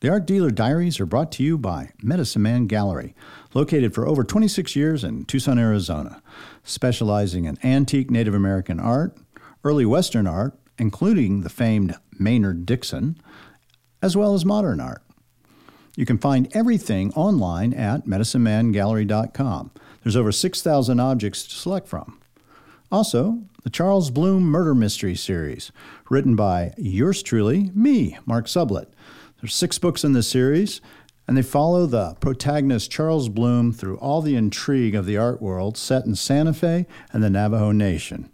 The Art Dealer Diaries are brought to you by Medicine Man Gallery, located for over 26 years in Tucson, Arizona, specializing in antique Native American art, early Western art, including the famed Maynard Dixon, as well as modern art. You can find everything online at medicinemangallery.com. There's over 6,000 objects to select from. Also, the Charles Bloom Murder Mystery Series, written by yours truly, me, Mark Sublett. There's six books in the series, and they follow the protagonist Charles Bloom through all the intrigue of the art world set in Santa Fe and the Navajo Nation.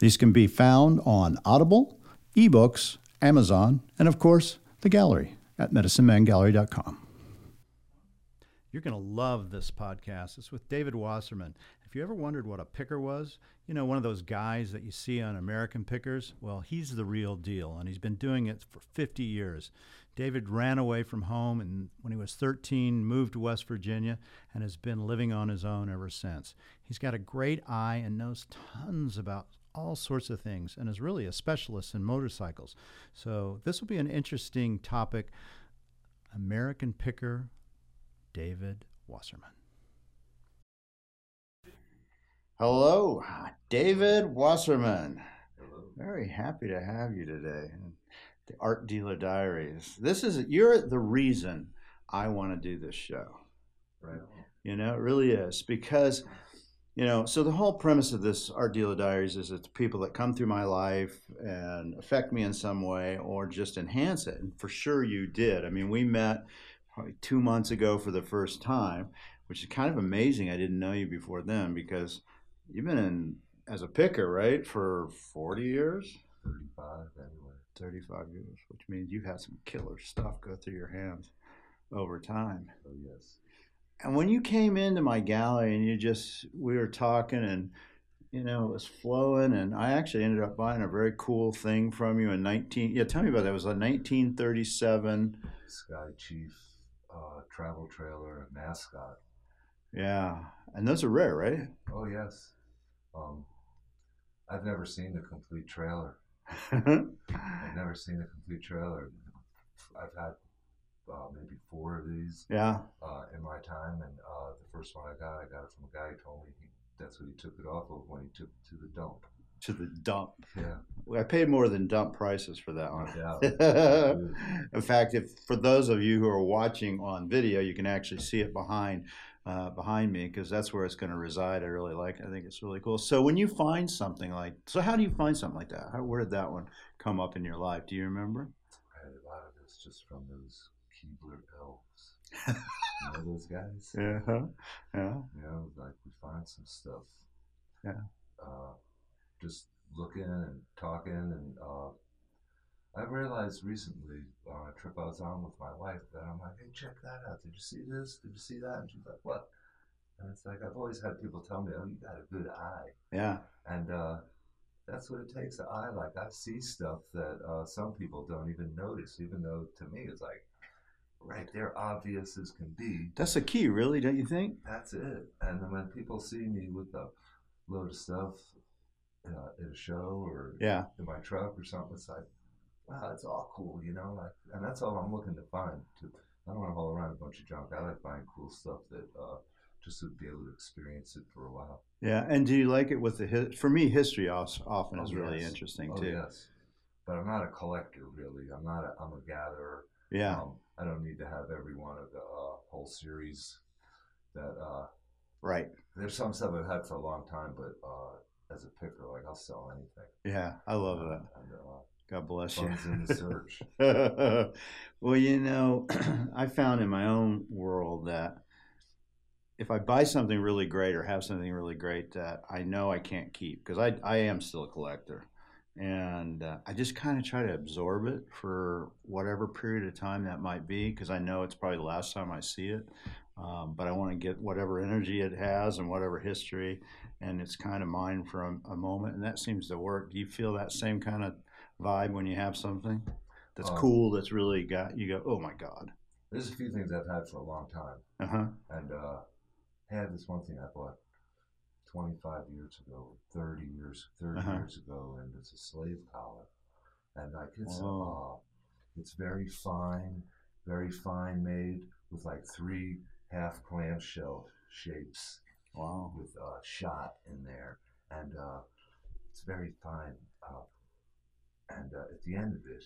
These can be found on Audible, ebooks, Amazon, and of course, the gallery at medicinemangallery.com. You're going to love this podcast. It's with David Wasserman. If you ever wondered what a picker was, you know, one of those guys that you see on American Pickers, well, he's the real deal, and he's been doing it for 50 years. David ran away from home and when he was 13 moved to West Virginia and has been living on his own ever since. He's got a great eye and knows tons about all sorts of things and is really a specialist in motorcycles. So this will be an interesting topic. American picker David Wasserman. Hello, David Wasserman. Hello. Very happy to have you today the Art Dealer Diaries. This is you're the reason I want to do this show. Right. You know, it really is because you know, so the whole premise of this Art Dealer Diaries is it's people that come through my life and affect me in some way or just enhance it. And for sure you did. I mean, we met probably two months ago for the first time, which is kind of amazing. I didn't know you before then because you've been in as a picker, right, for 40 years? 35 anyway. 35 years, which means you've had some killer stuff go through your hands over time. Oh, yes. And when you came into my gallery and you just, we were talking and, you know, it was flowing, and I actually ended up buying a very cool thing from you in 19, yeah, tell me about that. It was a 1937. Sky Chief uh, travel trailer mascot. Yeah. And those are rare, right? Oh, yes. Um, I've never seen the complete trailer. I've never seen a complete trailer. I've had uh, maybe four of these Yeah. uh, in my time, and uh, the first one I got, I got it from a guy who told me he, that's what he took it off of when he took it to the dump. To the dump. Yeah, I paid more than dump prices for that one. yeah. In fact, if for those of you who are watching on video, you can actually see it behind uh, behind me because that's where it's going to reside. I really like. it. I think it's really cool. So when you find something like, so how do you find something like that? How, where did that one come up in your life? Do you remember? I had a lot of this just from those Keebler elves. you know those guys? Yeah. Yeah. You know, like we find some stuff. Yeah. Uh, just looking and talking, and uh, I realized recently on a trip I was on with my wife that I'm like, hey, check that out. Did you see this? Did you see that? And she's like, what? And it's like I've always had people tell me, oh, you got a good eye, Yeah. and uh, that's what it takes. An eye, like I see stuff that uh, some people don't even notice, even though to me it's like right there, obvious as can be. That's the key, really, don't you think? That's it. And then when people see me with a load of stuff uh, at a show or Yeah. in my truck or something, it's like, wow, it's all cool, you know. Like, and that's all I'm looking to find. To, I don't want to haul around a bunch of junk. I like buying cool stuff that uh, just to be able to experience it for a while. Yeah. And do you like it with the his- for me? History often Oh, is really yes. interesting Oh too. yes, but I'm not a collector really. I'm not. A, I'm a gatherer. Yeah. Um, I don't need to have every one of the uh, whole series. That uh, Right. there's some stuff I've had for a long time, but uh, as a picker, like I'll sell anything. Yeah. I love that. And, uh, God bless you. in the search. well, you know, I found in my own world that if I buy something really great or have something really great that I know I can't keep, because I, I am still a collector, and uh, I just kind of try to absorb it for whatever period of time that might be, because I know it's probably the last time I see it. Um, but I want to get whatever energy it has and whatever history, and it's kind of mine for a, a moment, and that seems to work. Do you feel that same kind of vibe when you have something that's Um, cool that's really got you go oh my god There's a few things I've had for a long time, uh-huh and uh, I had this one thing I bought 25 years ago, 30 years, 30 Uh-huh. years ago, and it's a slave collar, and like it's Oh. uh, it's very fine. very fine made with like three half clamshell shapes Wow. with uh, shot in there, and uh, it's very fine. And uh, at the end of it,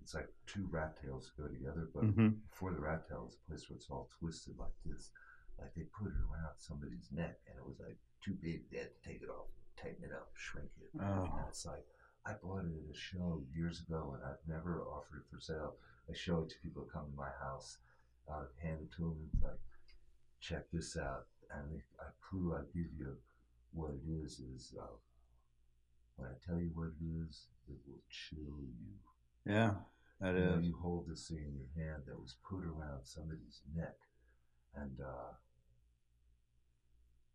it's like two rat tails go together, but hmm before the rat tail is a place where it's all twisted like this. Like they put it around somebody's neck, and it was like too big. They had to take it off, tighten it up, shrink it. Oh. And it's like I bought it at a show years ago, and I've never offered it for sale. I show it to people who come to my house, uh, hand it to them, and it's like, check this out. And the a clue I give you what it is is uh, when I tell you what it is, it will chill you. Yeah, that You know, is. you hold this thing in your hand that was put around somebody's neck, and uh,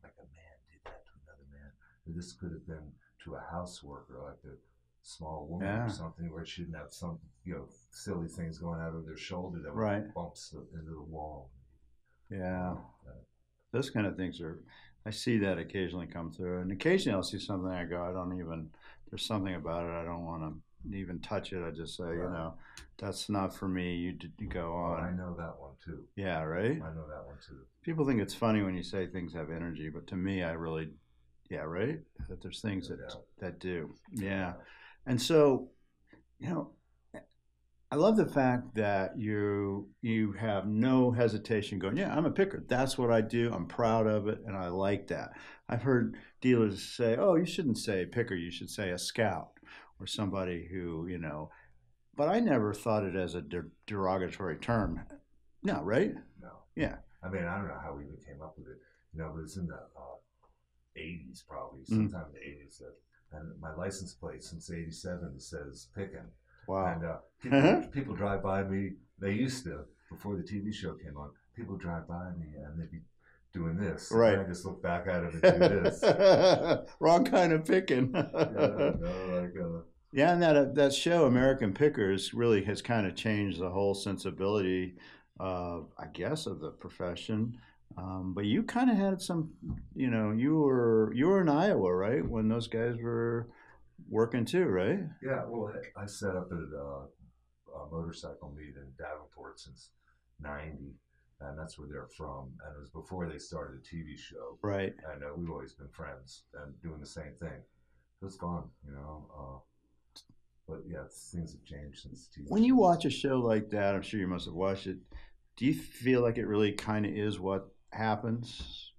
like a man did that to another man. Or this could have been to a housework or like a small woman Yeah. or something where it shouldn't have some you know silly things going out of their shoulder that Right. bumps the, into the wall. Yeah. Uh, Those kind of things are, I see that occasionally come through. And occasionally I'll see something I go, I don't even, there's something about it. I don't want to even touch it. I just say, you know, that's not for me. You, d- you go oh, I know that one too. Yeah, right? I know that one too. People think it's funny when you say things have energy, but to me, I really, yeah, right? That there's things No that, doubt. that do. Yeah. And so, you know, I love the fact that you you have no hesitation going, yeah, I'm a picker. That's what I do. I'm proud of it, and I like that. I've heard dealers say, oh, you shouldn't say picker. You should say a scout or somebody who you know. But I never thought it as a der- derogatory term. No, right? No. Yeah. I mean, I don't know how we even came up with it, you know, but it's in the uh, 80s probably, Mm. sometime in the 80s. That, and my license plate since 87 says Pickin'. Wow. And uh, people, Uh-huh. people drive by me, they used to, before the TV show came on, people drive by me and they'd be doing this. Right. And I just look back at them and do this. Wrong kind of picking. yeah, know, like, uh, Yeah, and that uh, that show American Pickers really has kind of changed the whole sensibility, uh, I guess, of the profession. Um, but you kind of had some, you know, you were you were in Iowa, right, when those guys were working too, right? yeah, well, I set up at uh, a motorcycle meet in Davenport since 90, and that's where they're from. And it was before they started a TV show. Right. and uh, we've always been friends and doing the same thing. It's gone, you know. Uh, but yeah, things have changed since TV. When you watch a show like that, I'm sure you must have watched it. Do you feel like it really kind of is what happens,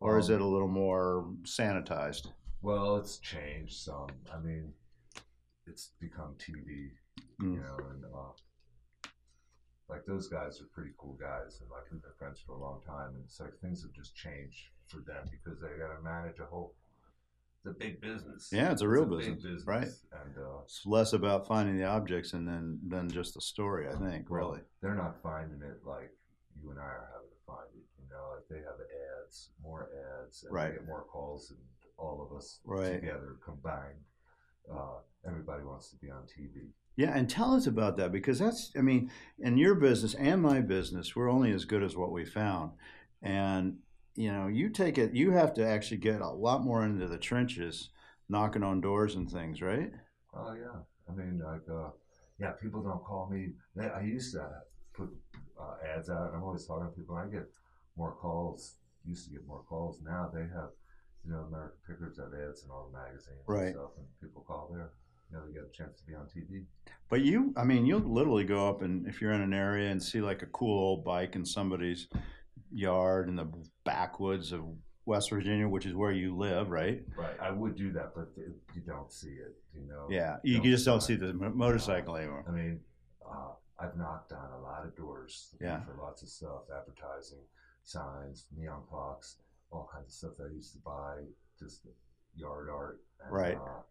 or is Um, it a little more sanitized? Well, it's changed some. I mean, it's become TV, Mm. you know, and uh, like those guys are pretty cool guys, and like we've been friends for a long time, and it's like things have just changed for them because they got to manage a whole. It's a big business. Yeah, it's a real big business, right. And uh, It's less about finding the objects and then than just the story. I think Well, really. they're not finding it like you and I are having to find it. You know, like they have ads, more ads, and Right. they get more calls than all of us Right. together combined. Uh, everybody wants to be on TV. Yeah, and tell us about that because that's, I mean, in your business and my business, we're only as good as what we found. And, you know, you take it, you have to actually get a lot more into the trenches, knocking on doors and things, right? Oh yeah, I mean, like, uh, yeah, people don't call me. They, I used to put uh, ads out, and I'm always talking to people. I get more calls. Used to get more calls. Now they have, you know, American Pickers have ads in all the magazines Right. and stuff, and people call there. You know, they get a chance to be on TV. But you, I mean, you'll literally go up and if you're in an area and see like a cool old bike in somebody's yard in the backwoods of West Virginia, which is where you live, right? Right, I would do that, but it, you don't see it. You know. Yeah, you Don't just don't see the mo- motorcycle anymore. I mean, uh, I've knocked on a lot of doors Yeah. for lots of stuff, advertising, signs, neon clocks, all kinds of stuff that I used to buy, just yard art. And, Right. Uh,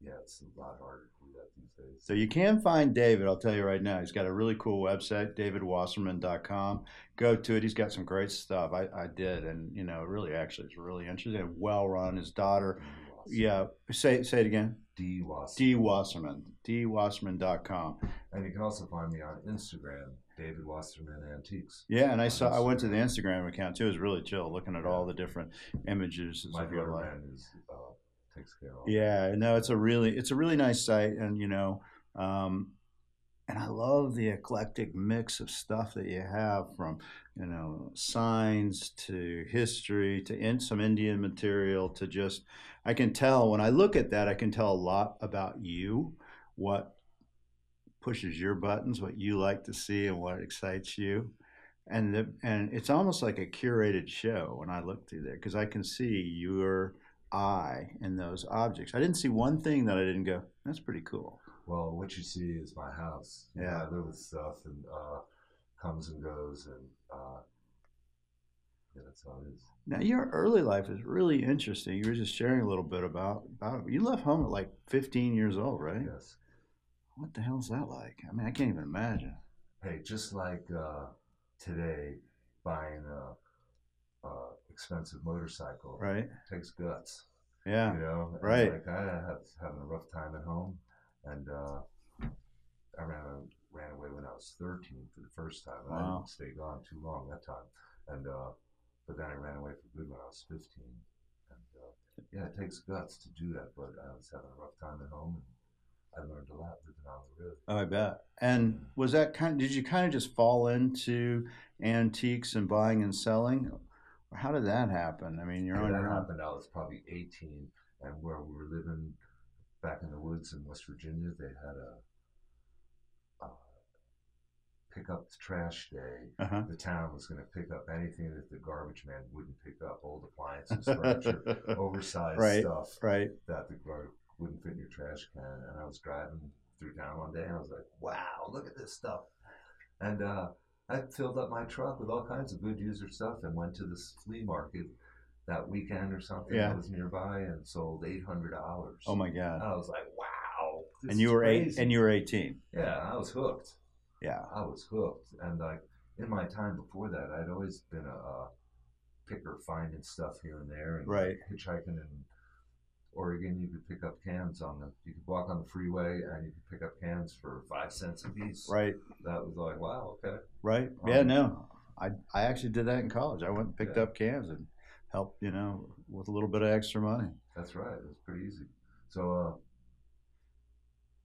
yeah, it's a lot harder to do that these days. So you can find David, I'll tell you right now. He's got a really cool website, davidwasserman.com. Go to it. He's got some great stuff. I, I did, and you know, really actually it's really interesting. Well run. His daughter, yeah, say say it again. D. Wasserman. D Wasserman. dwasserman.com. And you can also find me on Instagram, David Wasserman Antiques. Yeah, and I saw I went to the Instagram. Account too. It was really chill looking at all the different images My of your life. is uh, takes care of. Yeah, no, it's a really it's a really nice site, and you know, um, and I love the eclectic mix of stuff that you have from, you know, signs to history to in, some Indian material to just, I can tell when I look at that, I can tell a lot about you, what pushes your buttons, what you like to see, and what excites you. And the, and it's almost like a curated show when I look through there because I can see your eye in those objects. I didn't see one thing that I didn't go, that's pretty cool. Well, what you see is my house. Yeah. I live with stuff and uh, comes and goes, and uh, yeah, that's how it is. Now your early life is really interesting. You were just sharing a little bit about about it. You left home at like 15 years old, right? Yes. What the hell's that like? I mean, I can't even imagine. Hey, just like uh, today, buying a, a expensive motorcycle Right? takes guts. Yeah. You know, right. Like I have having a rough time at home, and uh, I ran ran away when I was 13 for the first time. And I didn't stay gone too long that time, and uh, but then I ran away for good when I was 15. And uh, yeah, it takes guts to do that, but I was having a rough time at home, and I learned a lot living on the road. Oh, I bet. And was that kind? Of, Did you kind of just fall into antiques and buying and selling? How did that happen? I mean, you're on that your happened, I was probably 18, and where we were living back in the woods in West Virginia, they had a, a pick up the trash day. Uh-huh. The town was going to pick up anything that the garbage man wouldn't pick up, old appliances, furniture, oversized Right. stuff right. that the gar- wouldn't fit in your trash can. And I was driving through town one day, and I was like, "Wow, look at this stuff!" And uh, I filled up my truck with all kinds of good user stuff, and went to this flea market that weekend or something Yeah. that was nearby, and sold eight hundred dollars. Oh my God. I was like, "Wow!" and you were eight. And you were 18. yeah, I was hooked. Yeah. I was hooked. And like in my time before that, I'd always been a, a picker, finding stuff here and there, and Right. hitchhiking in Oregon. You could pick up cans on the. You could walk on the freeway and you could pick up cans for five cents a piece. Right. That was like wow, okay. Right. Yeah. Um, No. I I actually did that in college. I went and picked Yeah. up cans and helped. You know, with a little bit of extra money. That's right. It was pretty easy. So uh,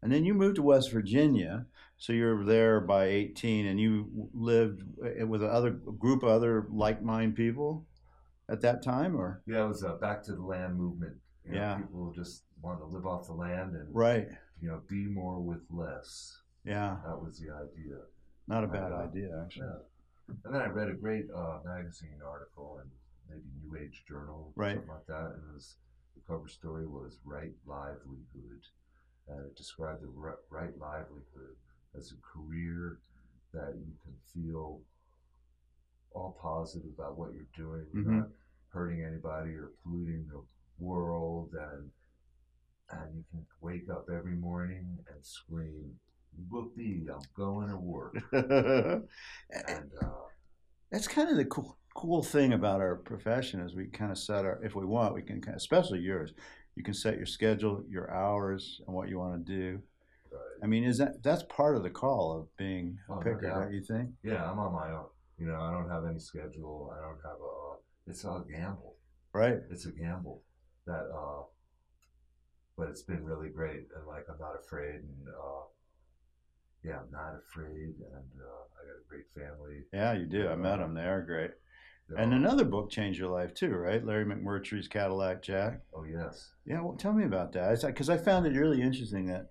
And then you moved to West Virginia, so you were there by 18, and you lived with another group of other like-minded people at that time, or yeah, it was uh, back to the land movement. You know, Yeah. People just want to live off the land and right? you know be more with less. Yeah, That was the idea. not a bad Uh, idea actually. Yeah. And then I read a great uh, magazine article and maybe New Age Journal, or Right. something like that. And it was the cover story was right livelihood, and it described the right livelihood as a career that you can feel all positive about what you're doing. You're Mhm. not hurting anybody or polluting the world, and and you can wake up every morning and scream, "Whoopee! I'm going to work." and uh, That's kind of the cool cool thing about our profession is we kind of set our if we want we can kind of, especially yours you can set your schedule your hours and what you want to do right. i mean is that that's part of the call of being a Oh, picker don't you think yeah, I'm on my own. You know, I don't have any schedule. I don't have a. It's a gamble. right It's a gamble that. uh But it's been really great, and like I'm not afraid, and uh yeah, I'm not afraid, and uh, I got a great family. yeah you do i met them they are great They're and all- another book changed your life too right larry mcmurtry's cadillac jack Oh yes. Yeah, well, tell me about that. Because I found it really interesting that,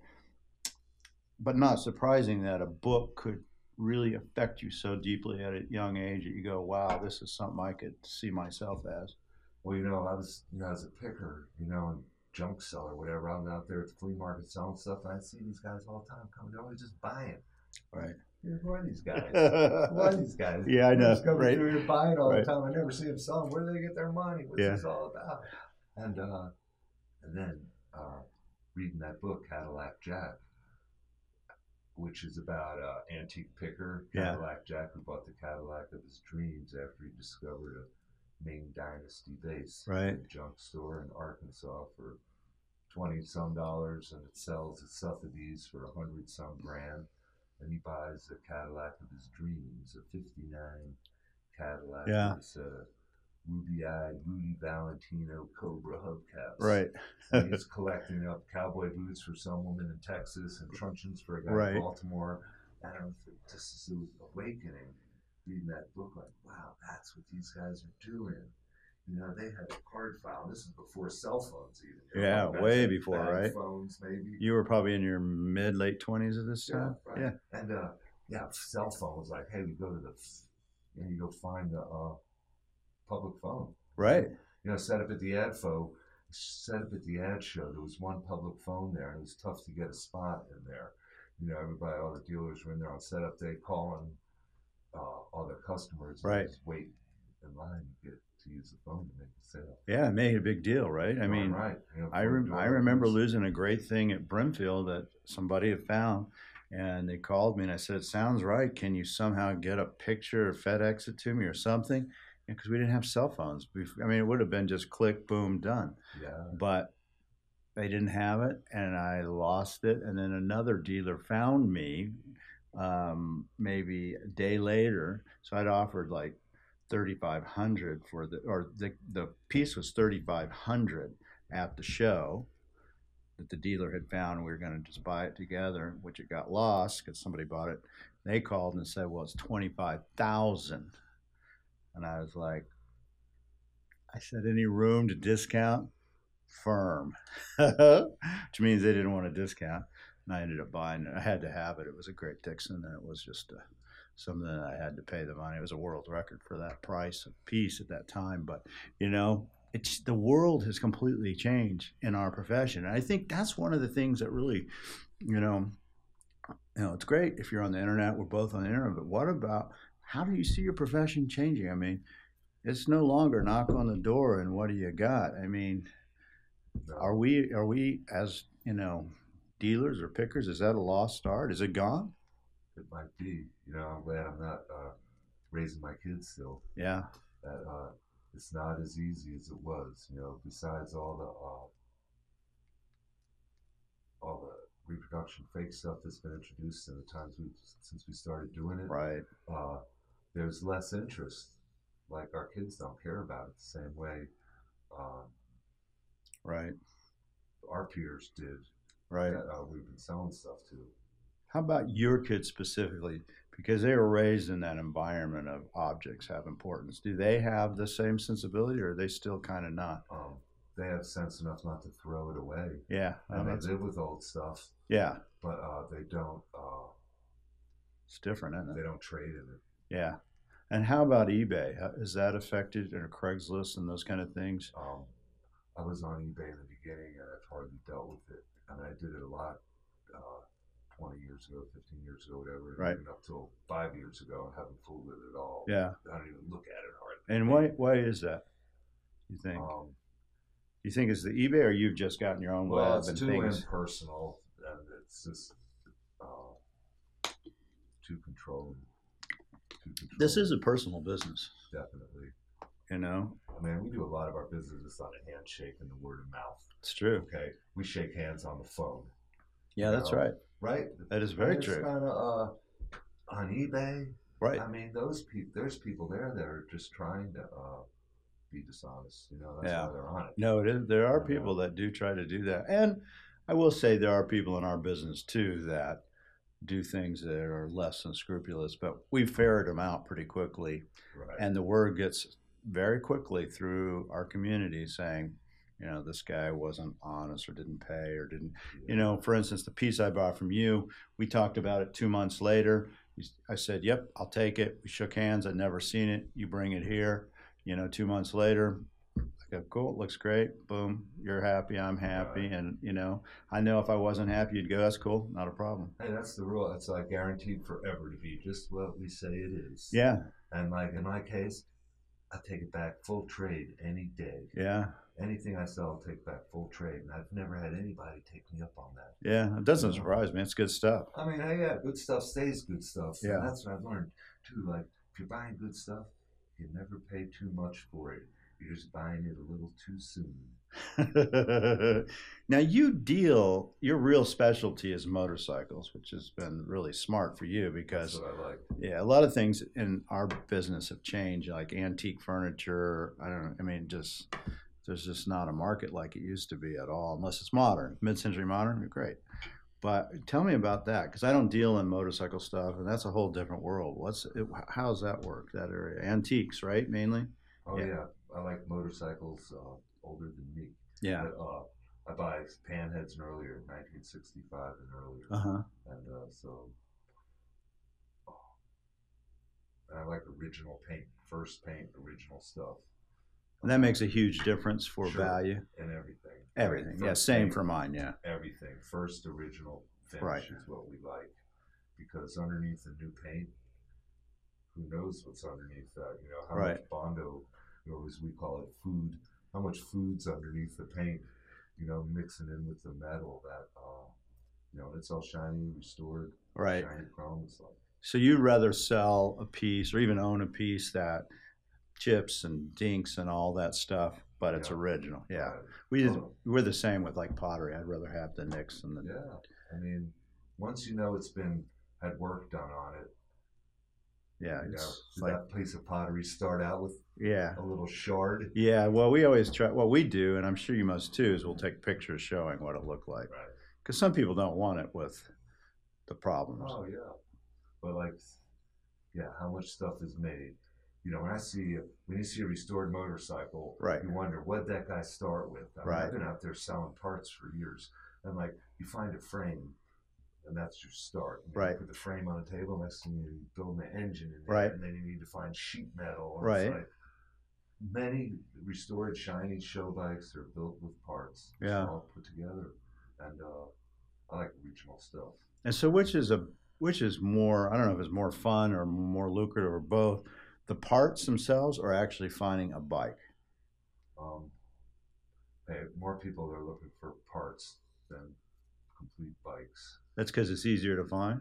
but not surprising that a book could really affect you so deeply at a young age that you go, "Wow, this is something I could see myself as." Well, you know, I was, you know, as a picker, you know, and junk seller, whatever. I'm out there at the flea market selling stuff, and I see these guys all the time coming. They're always just buying. Right. Yeah, Who are these guys? Who are these guys? Yeah, I know, They're just coming right. through here buying all Right. the time. I never see them selling. Where do they get their money? What's Yeah. this all about? And uh, and then uh, reading that book, Cadillac Jack, which is about uh, antique picker Yeah. Cadillac Jack who bought the Cadillac of his dreams after he discovered a Ming Dynasty base Right. at a junk store in Arkansas for twenty some dollars, and it sells at Sotheby's for a hundred some grand. And he buys a Cadillac of his dreams, a '59 Cadillac Yeah. with a ruby-eyed Rudy Valentino Cobra hubcaps. Right. And he's collecting up cowboy boots for some woman in Texas and truncheons for a guy Right. in Baltimore. And I was just this awakening reading that book, like, wow, that's what these guys are doing. You know, they had a card file. This is before cell phones, even. You Yeah, know, way before, right? Phones, maybe. You were probably in your mid late twenties at this Yeah, time. right. Yeah, And uh, yeah, cell phones. Like, hey, we go to the, and you go find the uh, public phone. right. You know, set up at the ADFO, set up at the ad show. There was one public phone there, and it was tough to get a spot in there. You know, everybody, all the dealers were in there on setup day, calling uh, all their customers. Right. just wait in line to get to use the phone to make the sale. Yeah, it made a big deal, right? I mean, right. You know, I rem- I remember losing a great thing at Brimfield that somebody had found, and they called me and I said, "It sounds right. Can you somehow get a picture or FedEx it to me or something?" Because we didn't have cell phones. I mean, it would have been just click, boom, done. Yeah. But they didn't have it, and I lost it. And then another dealer found me, um, maybe a day later. So I'd offered like thirty five hundred for the, or the the piece was thirty five hundred at the show that the dealer had found. We were going to just buy it together, which it got lost because somebody bought it. They called and said, "Well, it's twenty five thousand. And I was like, I said, any room to discount? Firm, which means they didn't want to discount. And I ended up buying it. I had to have it. It was a great Dixon, and it was just uh, something that I had to pay the money. It was a world record for that price of piece at that time. But you know, it's the world has completely changed in our profession, and I think that's one of the things that really, you know, you know, it's great if you're on the internet. We're both on the internet, but what about how do you see your profession changing? I mean, it's no longer knock on the door and what do you got? I mean, are we are we as you know dealers or pickers? Is that a lost art? Is it gone? It might be. You know, I'm glad I'm not uh, raising my kids still. Yeah, That uh, it's not as easy as it was. You know, besides all the uh, all the reproduction fake stuff that's been introduced in the times we since we started doing it. right. Uh, there's less interest. Like our kids don't care about it the same way uh, Right. our peers did Right. that uh, we've been selling stuff to. How about your kids specifically? Because they were raised in that environment of objects have importance. Do they have the same sensibility, or are they still kind of not? Um, they have sense enough not to throw it away. Yeah, And they live with old stuff, yeah, but uh, they don't. Uh, it's different, isn't it? they don't trade in it. Yeah. And how about eBay? Is that affected, or Craigslist and those kind of things? Um, I was on eBay in the beginning, and I've hardly dealt with it. And I did it a lot uh, 20 years ago, 15 years ago, whatever. Right. Even up till five years ago, and haven't fooled with it at all. Yeah. I don't even look at it hardly. And why why is that? You think? Um, you think it's the eBay, or you've just gotten your own well, web it's and too things? impersonal, and it's just uh, too controlling. Too controlling. This is a personal business, definitely. You know. I mean, we do a lot of our business just on a handshake and the word of mouth. It's true. Okay, we shake hands on the phone, Yeah, that's No. right. right? That is very true. Kinda, uh, on eBay, Right. I mean, those people. There's people there that are just trying to uh, be dishonest. You know, that's Yeah. why they're on it. No, it is. There are Yeah. people that do try to do that, and I will say there are people in our business too that do things that are less than scrupulous. But we ferret them out pretty quickly, Right. and the word gets very quickly through our community saying, you know, this guy wasn't honest or didn't pay or didn't. You know, for instance, the piece I bought from you, we talked about it two months later. I said, "Yep, I'll take it." We shook hands. I'd never seen it. You bring it here. You know, two months later, I go, "Cool, it looks great." Boom, you're happy. I'm happy, Right. and you know, I know if I wasn't happy, you'd go, "That's cool, not a problem." Hey, that's the rule. It's like guaranteed forever to be just what we say it is. Yeah, And like in my case, I take it back full trade any day. yeah, Anything I sell, I'll take back full trade, and I've never had anybody take me up on that. yeah. It doesn't surprise me. It's good stuff. I mean, hey, yeah, good stuff stays good stuff. Yeah. And that's what I've learned too. Like, if you're buying good stuff, you never pay too much for it. You're just buying it a little too soon. now you deal your real specialty is motorcycles, which has been really smart for you because like. yeah, a lot of things in our business have changed, like antique furniture. I don't know. I mean, just there's just not a market like it used to be at all, unless it's modern, mid-century modern. You're great, But tell me about that because I don't deal in motorcycle stuff, and that's a whole different world. What's it, how's that work? That area, antiques, right? Mainly. Oh Yeah. yeah, I like motorcycles uh, older than me. Yeah. But, uh, I buy panheads and earlier, 1965 and earlier, Uh huh. and uh, so. oh. And I like original paint, first paint, original stuff. And that makes a huge difference for Sure. value. and everything. Everything. Yeah. Same paint, for mine. Yeah. everything. First original finish Right. is what we like, because underneath the new paint, who knows what's underneath that? You know how Right. much bondo, or as we call it, food. How much food's underneath the paint? You know, mixing in with the metal that, uh, you know, it's all shiny, restored, Right. shiny chrome. It's like, So you'd rather sell a piece or even own a piece that chips and dinks and all that stuff, but it's Yeah. original. Yeah. uh, We Oh. we're the same with like pottery. I'd rather have the nicks and the yeah. I mean, once you know it's been had work done on it, yeah. you know, like that piece of pottery start out with yeah. a little shard? Yeah, well, we always try. What we do, and I'm sure you must too, is we'll take pictures showing what it looked like. Right. Because some people don't want it with the problems. Oh yeah, but like, yeah, how much stuff is made? You know, when I see when you see a restored motorcycle, Right. You wonder what that guy start with. I mean, Right. I've been out there selling parts for years, and like you find a frame, and that's your start. You Right. Put the frame on the table. Next thing you build an engine Right. and then you need to find sheet metal. Right. Many restored shiny show bikes are built with parts. Yeah. all put together, and uh, I like regional stuff. And so, which is a which is more? I don't know if it's more fun or more lucrative or both. The parts themselves, or actually finding a bike. um, hey, more people are looking for parts than complete bikes. That's because it's easier to find.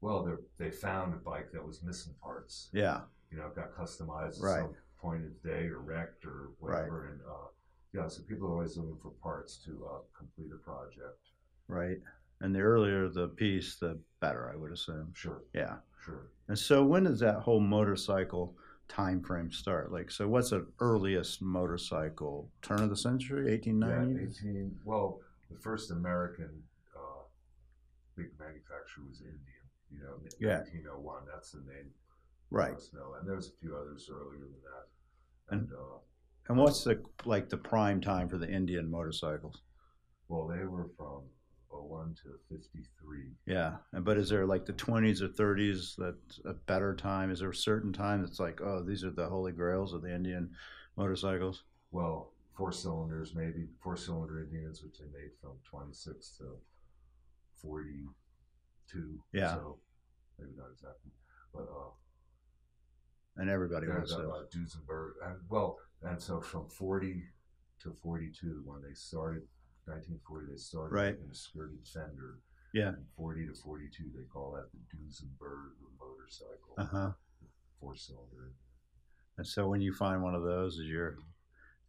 Well, they they found a bike that was missing parts. Yeah. You know, it got customized Right. at some point of the day or wrecked or whatever. And uh, yeah, so people are always looking for parts to uh, complete a project. Right. And the earlier the piece, the better, I would assume. Sure, Yeah. sure. And so, when does that whole motorcycle time frame start? Like, so what's the earliest motorcycle? Turn of the century, 1890? Yeah, 18. Well, the first American big manufacturer was Indian. You know, in Yeah. 1901. That's the name. Right. No, and there's a few others earlier than that. And- And uh, And what's the like the prime time for the Indian motorcycles? well, they were from 01 to 53. Yeah, and but is there like the twenties or thirties that's a better time? Is there a certain time that's like, oh, these are the holy grails of the Indian motorcycles? Well, four cylinders, maybe four cylinder Indians, which they made from 26 to 42. Yeah. So maybe not exactly, but uh, And everybody there's wants uh. Duesenberg, and well, and so from 40 to 42, when they started 1940, they started Right. making a skirted fender. Yeah. And 40 to 42, they call that the Duesenberg motorcycle, Uh huh. four cylinder. And so when you find one of those, is your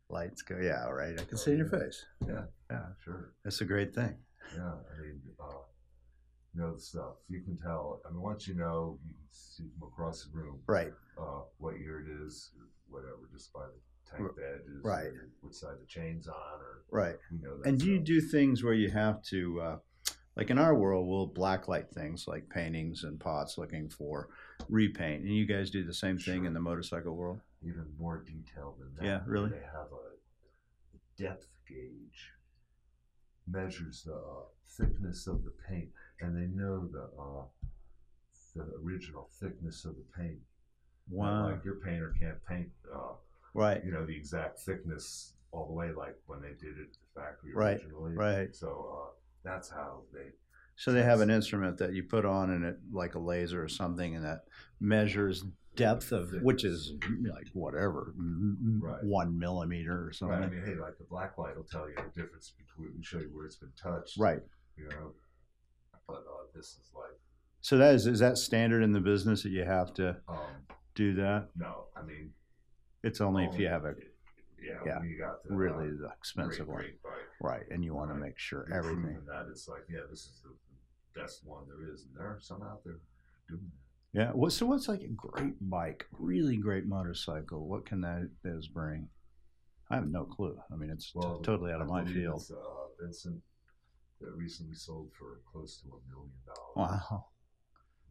lights go? Yeah, right. I can see in your face. Yeah, Yeah, sure. that's a great thing. Yeah, I mean, uh, you know the stuff. You can tell. I mean, once you know, you can see from across the room Right. uh, what year it is, or whatever, just by the tank badges, right. or which side the chain's on, or Right. you know. That And do you do things where you have to, uh, like in our world, we'll blacklight things like paintings and pots looking for repaint. And you guys do the same thing in the motorcycle world? even more detailed than that? Yeah, really? They have a depth gauge measures the uh, thickness of the paint, and they know the uh, the original thickness of the paint. Wow. Like your painter can't paint. Uh, Right. you know the exact thickness all the way like when they did it at the factory Right, originally. right. So uh, that's how they. So they have an instrument that you put on and it like a laser or something and that measures depth of which is like whatever Right. one millimeter or something. Right. I mean, hey, like the black light will tell you the difference between. Show you where it's been touched. Right. You know, but uh, this is like. So that is is that standard in the business that you have to Um, do that? no, I mean, It's only if you have a yeah, yeah, we got the really uh, expensive great, one, great bike. right? And you want to make sure You're everything. that it's like, yeah, this is the best one there is, and there are some out there doing that. Yeah. What, so what's like a great bike, really great motorcycle? What can that those bring? I have no clue. I mean, it's t- totally out of I my field. Uh, Vincent that recently sold for close to a million dollars. Wow.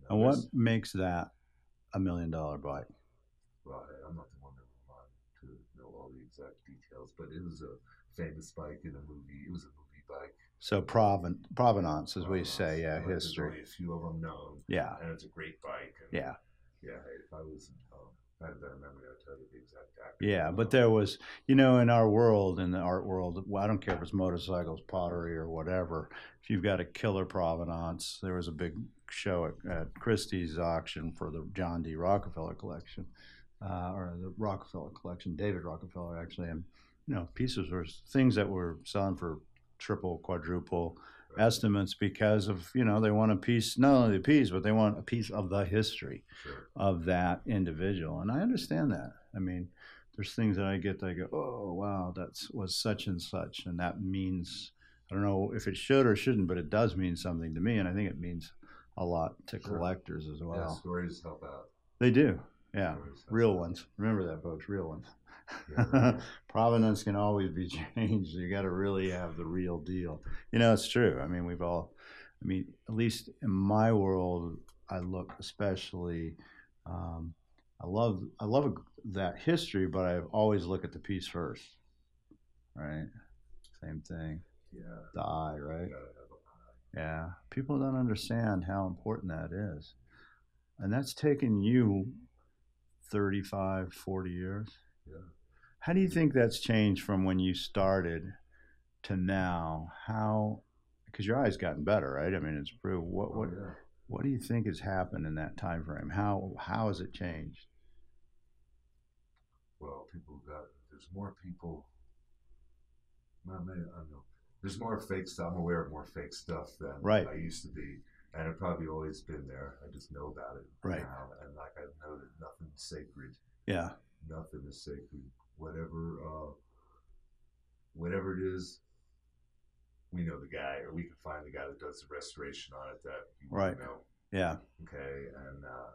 Now, And what makes that a million dollar bike? Right, I'm not the one that would to know all the exact details, but it was a famous bike in a movie. It was a movie bike. So proven, provenance, as we Uh, say, yeah, like, history. a few of them known, Yeah, and it's a great bike. And yeah, yeah. If I was, um, I I'd tell you the exact yeah. But there was, you know, in our world, in the art world, well, I don't care if it's motorcycles, pottery, or whatever. If you've got a killer provenance, there was a big show at, at Christie's auction for the John D. Rockefeller collection, uh, or the Rockefeller collection, David Rockefeller actually, and you know, pieces or things that were selling for triple, quadruple. Estimates because of you know they want a piece not only the piece but they want a piece of the history Sure. of that individual and i understand that i mean there's things that i get that i go oh wow that was such and such and that means i don't know if it should or shouldn't but it does mean something to me and i think it means a lot to Sure. collectors as yeah, well stories help out. they do yeah real ones. Remember that folks real ones. Yeah, provenance can always be changed. You got to really have the real deal. You know it's true. I mean we've all i mean at least in my world i look especially um, i love i love that history but i always look at the piece first right? Same thing. Yeah. the eye right? You gotta have a yeah. People don't understand how important that is. And that's taken you 35 40 years Yeah. how do you think that's changed from when you started to now how because your eyes gotten better right i mean it's proved what Oh, what yeah. what do you think has happened in that time frame how how has it changed well, people got there's more people. Well, maybe, I don't know. There's more fake stuff. I'm aware of more fake stuff than Right. I used to be, and it probably always been there. I just know about it Right. now, and like I know that nothing's sacred. yeah Nothing is sacred. Whatever, uh, whatever it is, we know the guy, or we can find the guy that does the restoration on it that you Right. know. yeah Okay, and uh,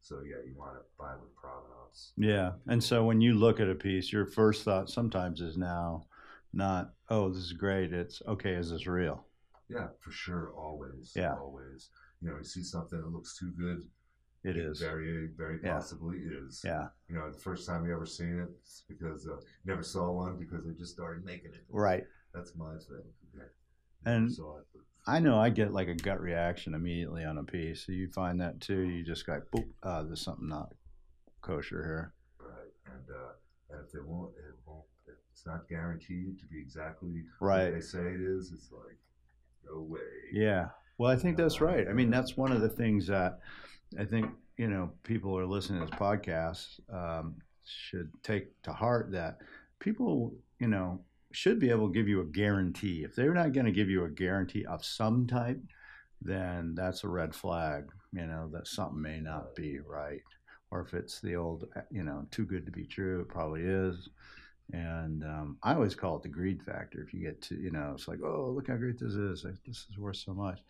so yeah, you want to buy with provenance. yeah and so when you look at a piece your first thought sometimes is now not oh this is great it's okay is this real Yeah, for sure, always. Yeah. always. You know, you see something that looks too good. it is Very, very Yeah. possibly is. yeah You know, the first time you ever seen it, it's because uh, never saw one because they just started making it. right That's my thing. Yeah. And- it, I know I get like a gut reaction immediately on a piece. So you find that too. You just go, boop, uh, there's something not kosher here. right, and uh, and if they won't, it won't. It's not guaranteed to be exactly Right. what they say it is. It's like, no way. Yeah. Well, I think that's right. I mean, that's one of the things that I think, you know, people who are listening to this podcast um, should take to heart that people, you know, should be able to give you a guarantee. If they're not going to give you a guarantee of some type, then that's a red flag, you know, that something may not be right. Or if it's the old, you know, too good to be true, it probably is. And um, I always call it the greed factor. If you get to, you know, it's like, oh, look how great this is. Like, this is worth so much.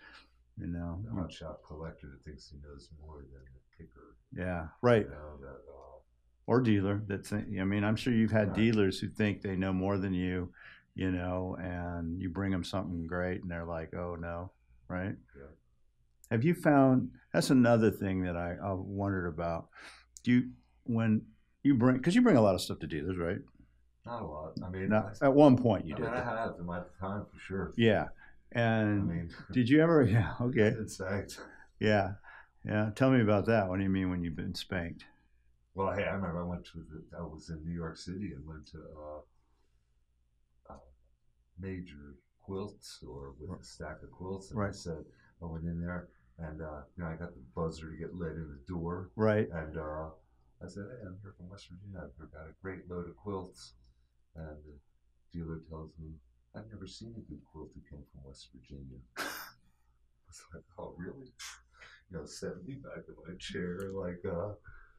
You know, The hot shot collector that thinks he knows more than the kicker. yeah, right. You know, that, uh, Or dealer that think. I mean, I'm sure you've had Right. dealers who think they know more than you, you know, and you bring them something great, and they're like, oh no, right? Yeah. Have you found? That's another thing that I, I wondered about. Do you when you bring because you bring a lot of stuff to dealers, right? Not a lot. I mean, Now, I, at one point you I did. mean, I have in my time for sure. Yeah. I And mean, did you ever? Yeah. Okay. sagged. Yeah. Yeah. Tell me about that. What do you mean when you've been spanked? Well, hey, I remember I went to the, I was in New York City and went to uh, a major quilt store with a stack of quilts, and I Right. said I went in there and uh, you know I got the buzzer to get let in the door, Right. and uh, I said, "Hey, I'm here from West Virginia. I've got a great load of quilts," and the dealer tells me, "I've never seen a good quilt that came from West Virginia." I was like, "Oh, really?" You know, set me back in my chair, like, uh,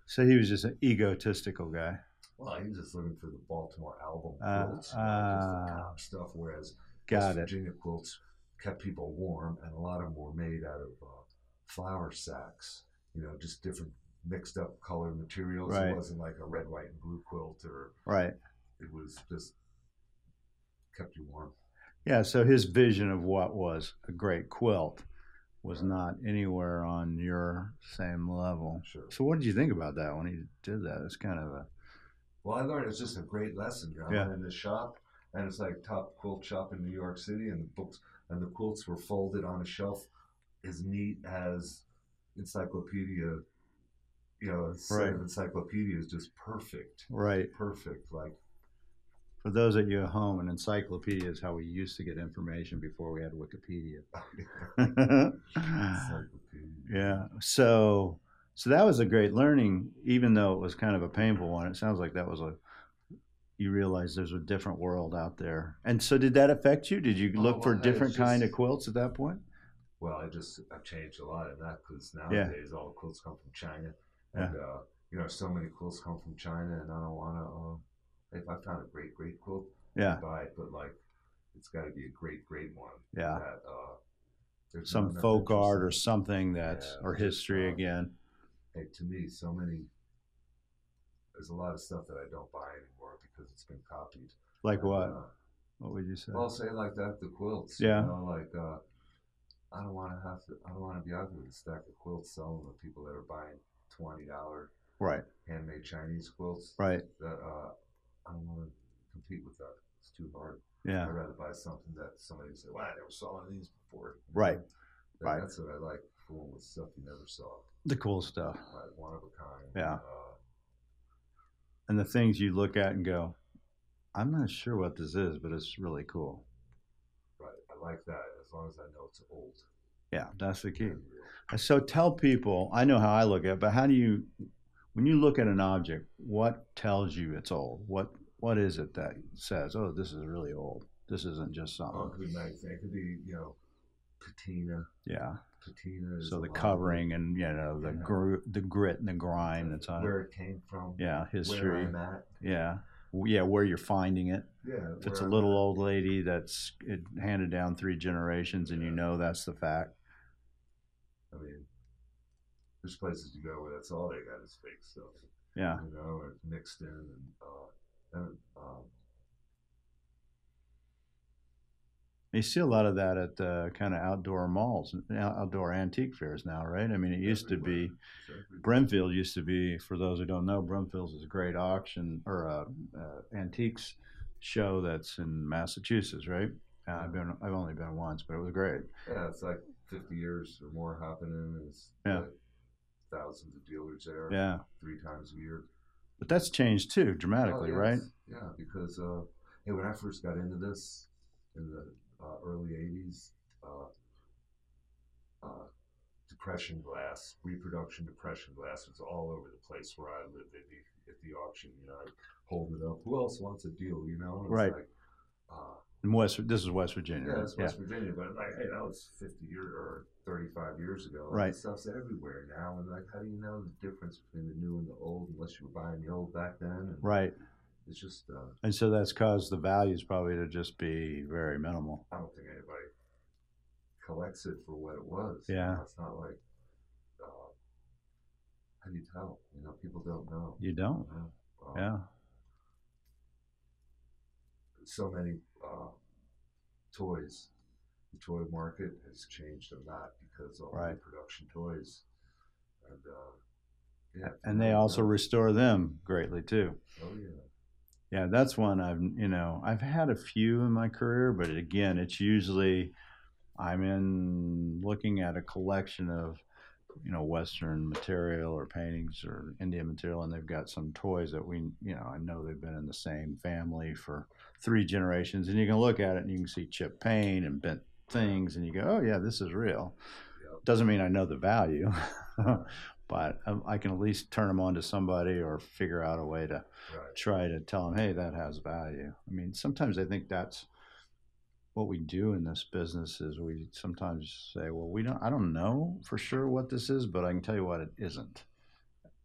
So he was just an egotistical guy. Well, he was just looking for the Baltimore album Uh, quilts, you know, just ah. the top stuff. Whereas West it. Virginia quilts kept people warm, and a lot of them were made out of uh, flour sacks. You know, just different mixed up color materials. Right. It wasn't like a red, white, and blue quilt, or Right. It was just kept you warm. Yeah, so his vision of what was a great quilt was not anywhere on your same level. Sure. So what did you think about that when he did that? It's kind of a Well, I learned it's just a great lesson. I Yeah. went in the shop, and it's like top quilt shop in New York City, and the books and the quilts were folded on a shelf, as neat as encyclopedia. You know, Right. of encyclopedia is just perfect, right. perfect. Like For those of you at home, an encyclopedia is how we used to get information before we had Wikipedia. yeah. So so that was a great learning, even though it was kind of a painful one. It sounds like that was a you realize there's a different world out there. And so did that affect you? Did you Oh, look for well, it's different kind of quilts at that point? Well, I just I've changed a lot in that because nowadays all the quilts come from China, and uh, you know so many quilts come from China, and I don't want to. Uh, if I found a great great quilt, Yeah. Buy it, but like it's got to be a great great one. Yeah. That, uh, there's Some folk art or something that's Yeah, or history uh, again. Hey, to me, so many. There's a lot of stuff that I don't buy anymore because it's been copied. Like And, what? uh, What would you say? Well, say like that, the quilts. Yeah. You know, like uh, I don't want to have to. I don't want to be out there with a stack of quilts selling to people that are buying twenty dollar Right. handmade Chinese quilts. Right. That uh, I don't want to compete with that. It's too hard. Yeah. I'd rather buy something that somebody would say, "Wow, I never saw one of these before." Right. That- Right. That's what I like. Fooling with stuff you never saw. The cool stuff. Like one of a kind. Yeah. Uh, And the things you look at and go, I'm not sure what this is, but it's really cool. right. I like that as long as I know it's old. Yeah, that's the key. So tell people, I know how I look at it, but how do you, when you look at an object, what tells you it's old? What What is it that says, oh, this is really old? This isn't just Oh, it something. could be nice. It could be, you know, patina. Yeah. Patina is So the covering and, you know, the, Yeah. gr- the grit and the grime that's on it. where it. it came from. Yeah, Where history. I'm at. Yeah. Yeah, where you're finding it. Yeah. If it's a I'm little at. old lady that's it handed down three generations and you know that's the fact. I mean, there's places you go where that's all they got is fake stuff. Yeah. You know, or it's mixed in and uh, and um, You see a lot of that at uh, kind of outdoor malls, outdoor antique fairs now, right? I mean, it used to be. Brimfield used to be, for those who don't know, Brimfield's is a great auction or uh, uh, antiques show that's in Massachusetts, right? Uh, I've been, I've only been once, but it was great. Yeah, it's like 50 years or more happening. There's Yeah. like, thousands of dealers there. Yeah, Three times a year. but that's changed too dramatically, Oh, right? Yeah, because uh, hey, when I first got into this in the uh, early '80s, uh, uh, depression glass, reproduction depression glass was all over the place where I lived at the, at the auction. You know, I'd hold it up. Who else wants a deal? You know, Right. Like, uh, In West, this is West Virginia. yeah, it's West Virginia, but like, hey, that was 50 years or 35 years ago. Right. Stuff's everywhere now, and like, how do you know the difference between the new and the old unless you were buying the old back then? And Right. It's just. Uh, And so that's caused the values probably to just be very minimal. I don't think anybody collects it for what it was. Yeah. It's not like, uh, how do you tell? You know, people don't know. You don't. you know? Um, Yeah. So many uh, toys. The toy market has changed a lot because of all Right. the production toys. And, uh, yeah. And they also restore them greatly too. Oh, yeah. Yeah, that's one I've you know I've had a few in my career, but again, it's usually I'm in looking at a collection of you know Western material or paintings or Indian material, and they've got some toys that we you know I know they've been in the same family for three generations, and you can look at it and you can see chip paint and bent things, and you go, oh yeah, this is real. Yep. Doesn't mean I know the value, but I can at least turn them on to somebody or figure out a way to Right. try to tell them, hey, that has value. I mean, sometimes I think that's what we do in this business is we sometimes say, well, we don't, I don't know for sure what this is, but I can tell you what it isn't.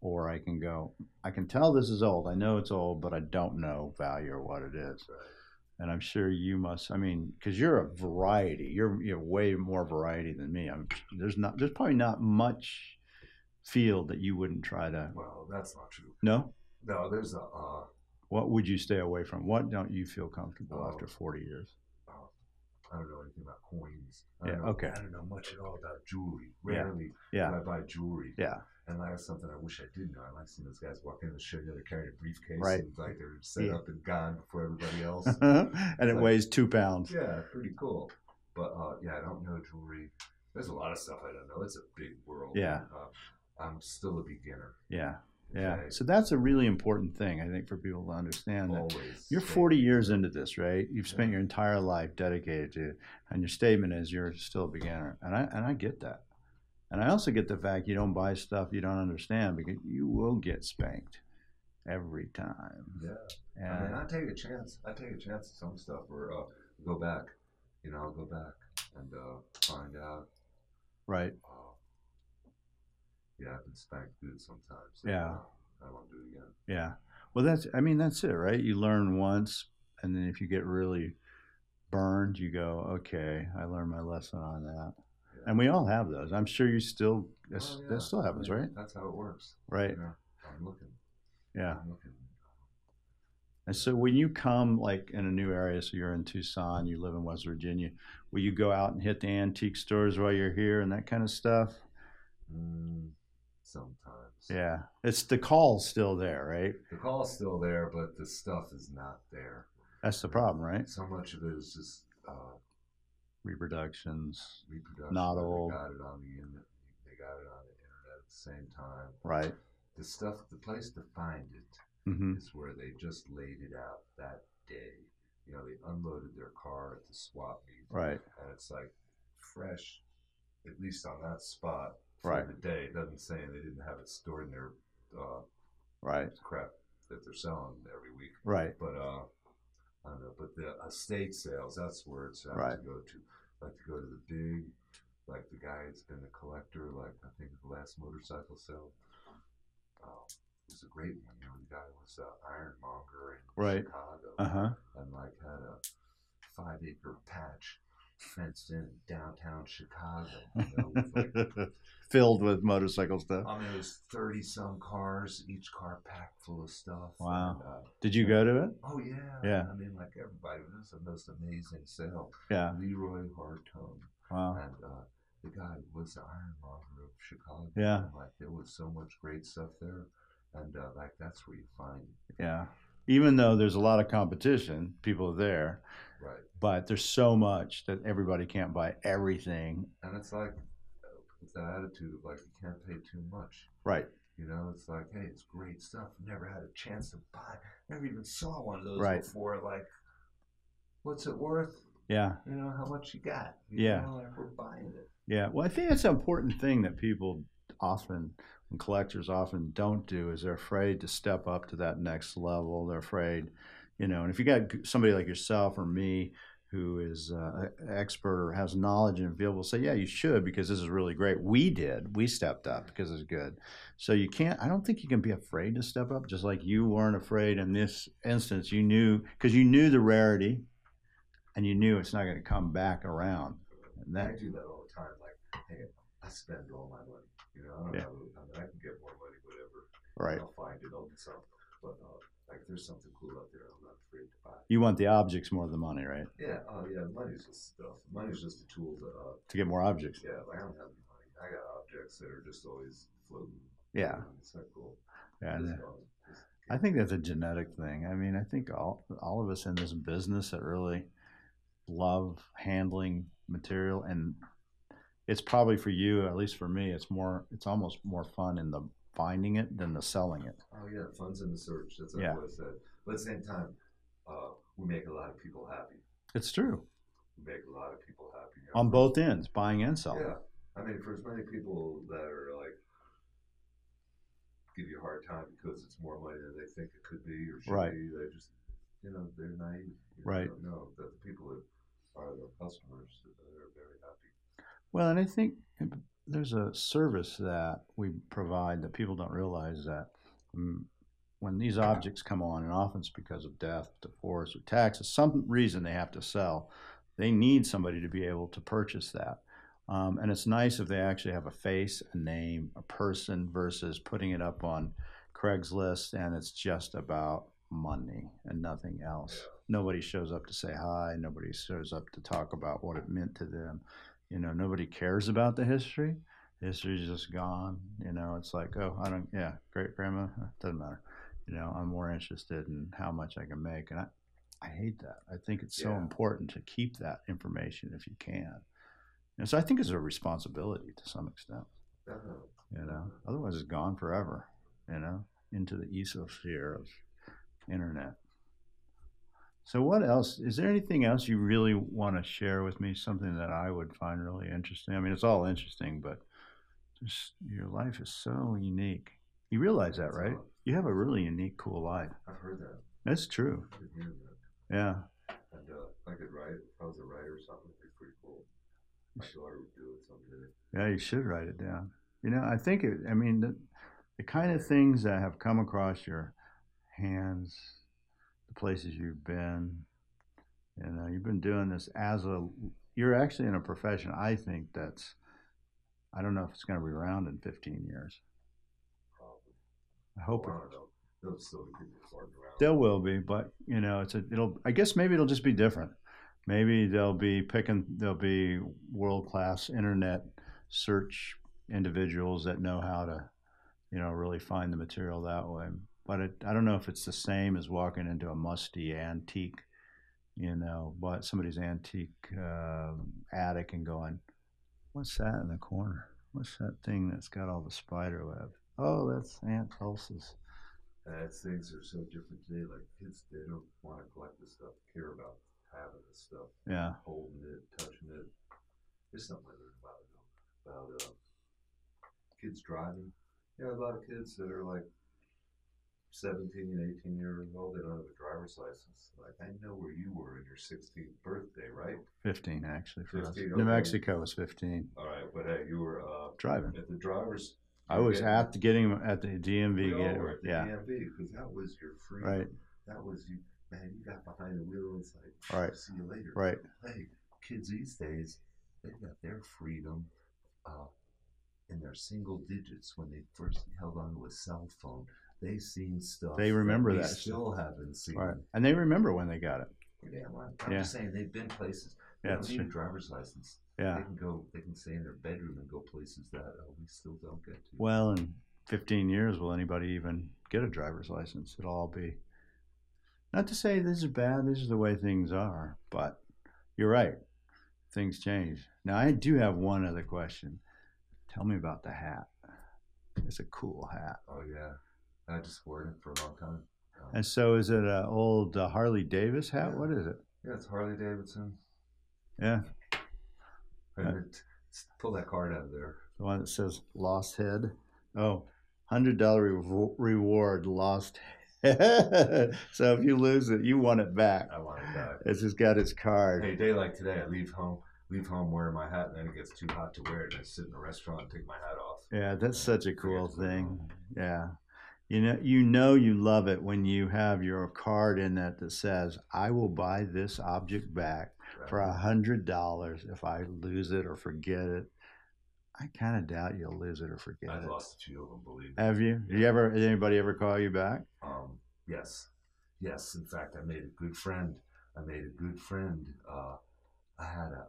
Or I can go, I can tell this is old. I know it's old, but I don't know value or what it is. Right. And I'm sure you must. I mean, because you're a variety. You're you're way more variety than me. I'm there's not there's probably not much field that you wouldn't try to. Well, that's not true. No. No, there's a. Uh, What would you stay away from? What don't you feel comfortable Oh. after 40 years? I don't know anything about coins. I Yeah, know, okay. I don't know much at all about jewelry. Yeah, Rarely Yeah. do I buy jewelry. Yeah. And that's something I wish I did know. I like seeing those guys walk in the show, they're carrying a briefcase, Right. and like they're set Yeah. up and gone before everybody else. and it like- weighs two pounds. yeah, pretty cool. But uh, yeah, I don't know jewelry. There's a lot of stuff I don't know. It's a big world. Yeah. Uh, I'm still a beginner. Yeah. Yeah. Okay? So that's a really important thing, I think, for people to understand. That Always. you're 40 years into this, right? You've spent Yeah. your entire life dedicated to it, and your statement is you're still a beginner, and I and I get that, and I also get the fact you don't buy stuff you don't understand because you will get spanked every time. Yeah. And I mean, I take a chance. I take a chance at some stuff or uh, go back. You know, I'll go back and uh, find out. right, Uh, yeah, I've been spanked good sometimes. Yeah. uh, I won't do it again. yeah. Well, that's I mean that's it, right? You learn once, and then if you get really burned, you go, okay, I learned my lesson on that. And we all have those. I'm sure you still that's, Oh, yeah. that still happens, I mean, right? That's how it works. Right. You know, I'm looking. Yeah. I'm looking. And so when you come like in a new area, so you're in Tucson, you live in West Virginia, will you go out and hit the antique stores while you're here and that kind of stuff? Mm, sometimes. Yeah. It's the call's still there, right? The call's still there, but the stuff is not there. That's the problem, right? So much of it is just uh, Reproductions. reproduction. Not They got it on the internet. They got it on the internet at the same time. Right. The stuff, the place to find it hmm is where they just laid it out that day. You know, they unloaded their car at the swap meet, Right. and it's like fresh, at least on that spot for Right. the day. It doesn't say they didn't have it stored in their uh, Right. crap that they're selling every week. Right. But uh, I don't know. But the estate sales, that's where it's I Right. like to go to. I like to go to the big, like the guy that's been a collector. Like I think the last motorcycle sale. Uh, it was a great one. You know, the guy was an ironmonger in Right. Chicago, Uh huh. and like had a five acre patch fenced in downtown Chicago. You know, with like Filled with motorcycle stuff. I mean, it was thirty some cars, each car packed full of stuff. Wow. And, uh, Did you go to it? Oh yeah, Yeah. I mean, like everybody, it was the most amazing sale. Yeah. Leroy Hartone, Wow. and uh, the guy was the ironmonger of Chicago. Yeah. and, like there was so much great stuff there, and uh, like that's where you find. Yeah. Even though there's a lot of competition, people are there, right. but there's so much that everybody can't buy everything. And it's like with that attitude of like you can't pay too much. Right. You know, it's like, hey, it's great stuff. Never had a chance to buy. Never even saw one of those Right. before. Like, what's it worth? Yeah. You know, how much you got? You Yeah. know, like we're buying it. Yeah. Well, I think that's an important thing that people often, and collectors often don't do, is they're afraid to step up to that next level. They're afraid, you know, and if you got somebody like yourself or me who is uh, an expert or has knowledge in a field, will say, yeah, you should because this is really great. We did. We stepped up because it's good. So you can't, I don't think you can be afraid to step up, just like you weren't afraid in this instance. You knew, because you knew the rarity and you knew it's not going to come back around. And that, I do that all the time. Like, hey, I spend all my money. You know, I don't Yeah. have. I mean, I can get more money, whatever. right. I'll find it. I'll do something. But uh, like, there's something cool out there. I'm not afraid to buy. You want the objects more than the money, right? Yeah. Oh yeah. Money's just stuff. Money's just a tool to. Uh, To get more objects. yeah. Like, I don't have any money. I got objects that are just always floating. Yeah. It's not cool. Yeah. Just, and, uh, just- I think that's a genetic thing. I mean, I think all all of us in this business that really love handling material, and it's probably for you, at least for me, it's more. It's almost more fun in the finding it than the selling it. Oh yeah, funds in the search. That's what Yeah. I said. But at the same time, uh, we make a lot of people happy. It's true We make a lot of people happy. you know. on both ends, buying and selling. Yeah, I mean, for as many people that are like give you a hard time because it's more money than they think it could be or should Right. be, they just, you know, they're naive. You Right. They don't know that the people that are the customers, they're very happy. Well, and I think there's a service that we provide that people don't realize that mm, when these objects come on, and often it's because of death, divorce, or taxes, some reason they have to sell, they need somebody to be able to purchase that. Um, and it's nice if they actually have a face, a name, a person versus putting it up on Craigslist and it's just about money and nothing else. Nobody shows up to say hi. Nobody shows up to talk about what it meant to them. You know, nobody cares about the history. History's just gone. You know, it's like, oh, I don't, yeah, great grandma, doesn't matter. You know, I'm more interested in how much I can make. And I, I hate that. I think it's so important to keep that information if you can. And so I think it's a responsibility to some extent, Definitely. you know, otherwise it's gone forever, you know, into the esosphere of internet. So what else? Is there anything else you really want to share with me? Something that I would find really interesting? I mean, it's all interesting, but just your life is so unique. You realize that, right? You have a really unique, cool life. I've heard that. That's true. I've been hearing that. Yeah. And uh, I could write. If I was a writer or something, it'd be pretty cool. My daughter would do it someday. Yeah, you should write it down. You know, I think it, I mean, the, the kind of things that have come across your hands, places you've been, you uh, know, you've been doing this as a, you're actually in a profession, I think that's, I don't know if it's going to be around in 15 years. Probably. I hope I it, don't know. There'll still be around. there will be, but you know, it's a, it'll, I guess maybe it'll just be different. Maybe they'll be picking, there'll be world class internet search individuals that know how to, you know, really find the material that way. But it, I don't know if it's the same as walking into a musty antique, you know, but somebody's antique uh, attic and going, "What's that in the corner? What's that thing that's got all the spider web? Oh, that's Aunt Tulsa's." And things are so different today. Like kids, they don't want to collect this stuff, care about having this stuff, Yeah, holding it, touching it. There's something I learned about about uh, kids driving. Yeah, a lot of kids that are like 17, and 18 years old, they don't have a driver's license. Like, I know where you were in your 16th birthday, right? 15 actually for us. 15, New okay. Mexico was 15. All right, but hey, you were uh, Driving. at the driver's. I was Yeah. at the getting at the We DMV. all Get, were at the yeah, DMV because that was your freedom. right, That was you, man. You got behind the wheel and it's like, Right. see you later. right. Hey, kids these days, they've got their freedom uh, in their single digits when they first held onto a cell phone. They've seen stuff. They remember that stuff. Still haven't seen. Right. And they remember when they got it. You're damn right. I'm Yeah. just saying they've been places. They Yeah, don't need a driver's license. Yeah. They can go. They can stay in their bedroom and go places that uh, we still don't get to. Well, in 15 years, will anybody even get a driver's license? It'll all be. Not to say this is bad, this is the way things are, but you're right. Things change. Now, I do have one other question. Tell me about the hat. It's a cool hat. Oh yeah, I just wore it for a long time. Um, And so, is it an old uh, Harley Davis hat? Yeah. What is it? yeah, it's Harley Davidson. Yeah, And it, pull that card out of there. the one that says Lost Head. Oh, hundred dollar revo- reward, lost so if you lose it, you want it back. I want it back. It's just got its card. Hey, day like today, I leave home, leave home wearing my hat, and then it gets too hot to wear it, and I sit in a restaurant and take my hat off. Yeah, that's such a cool thing. Yeah. You know, you know you love it when you have your card in that that says, "I will buy this object back Right? for a hundred dollars if I lose it or forget it." I kind of doubt you'll lose it or forget it. I've lost a few of them, believe me. Have you? Did you ever? Did anybody ever call you back? Um, yes, yes. In fact, I made a good friend. I made a good friend. Uh, I had a,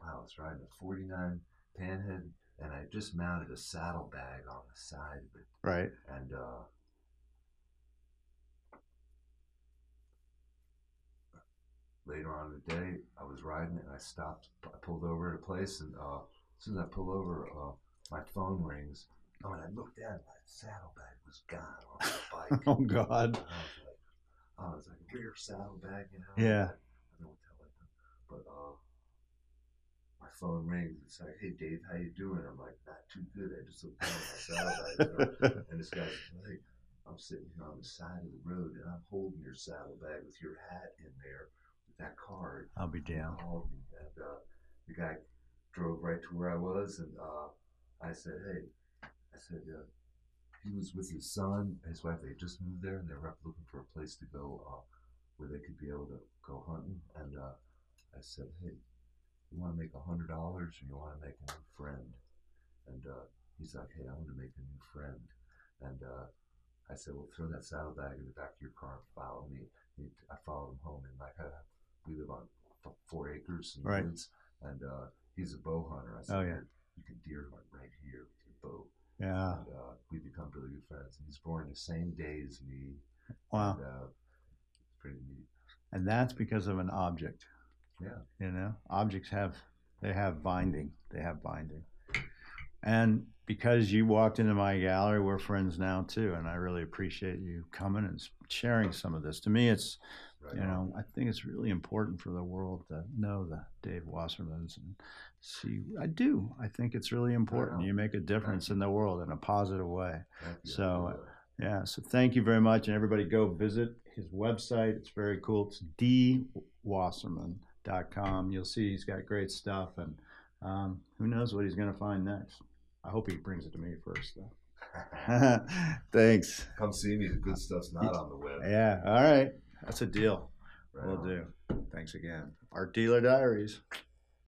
wow, I was riding a 49 Panhead, and I just mounted a saddlebag on the side of it. Right. And uh, later on in the day, I was riding it and I stopped. I pulled over at a place, and uh, as soon as I pull over, uh, my phone rings. Oh, and I looked down, and my saddlebag was gone on the bike. Oh God. And I was like, oh, it's like a rear saddlebag, you know? Yeah. I don't know what the hell I done. But uh, phone rings. It's like, hey, Dave, how you doing? I'm like, not too good. I just looked down at my saddlebag. And this guy's like, I'm sitting here on the side of the road and I'm holding your saddlebag with your hat in there with that card. I'll be down. called me and uh, the guy drove right to where I was and uh, I said, hey, I said, uh, he was with his son and his wife. They just moved there and they were up looking for a place to go uh, where they could be able to go hunting. And uh, I said, hey, you want to make a hundred dollars or you want to make a new friend? And uh, he's like, hey, I want to make a new friend. And uh, I said, well, throw that saddlebag in the back of your car and follow me. He, I followed him home, and like I, we live on four acres in the Right. woods, and uh, he's a bow hunter. I said, Oh, yeah. You can deer hunt right here with your bow. Yeah. And uh, we become really good friends. And he's born the same day as me. Wow. And, uh, it's pretty neat. And that's because of an object. Yeah. You know, objects have they have binding. They have binding. And because you walked into my gallery, we're friends now too, and I really appreciate you coming and sharing some of this. To me, it's Right you know, I think it's really important for the world to know the Dave Wassermans and see. I do. I think it's really important. You make a difference in the world in a positive way. So, Yeah, so thank you very much. And everybody go visit his website. It's very cool. It's dwasserman.com. You'll see he's got great stuff. And um, who knows what he's going to find next. I hope he brings it to me first, though. Thanks. Come see me. The good stuff's not on the web. Yeah, all right. That's a deal. Right We'll on. do. Thanks again. Art Dealer Diaries.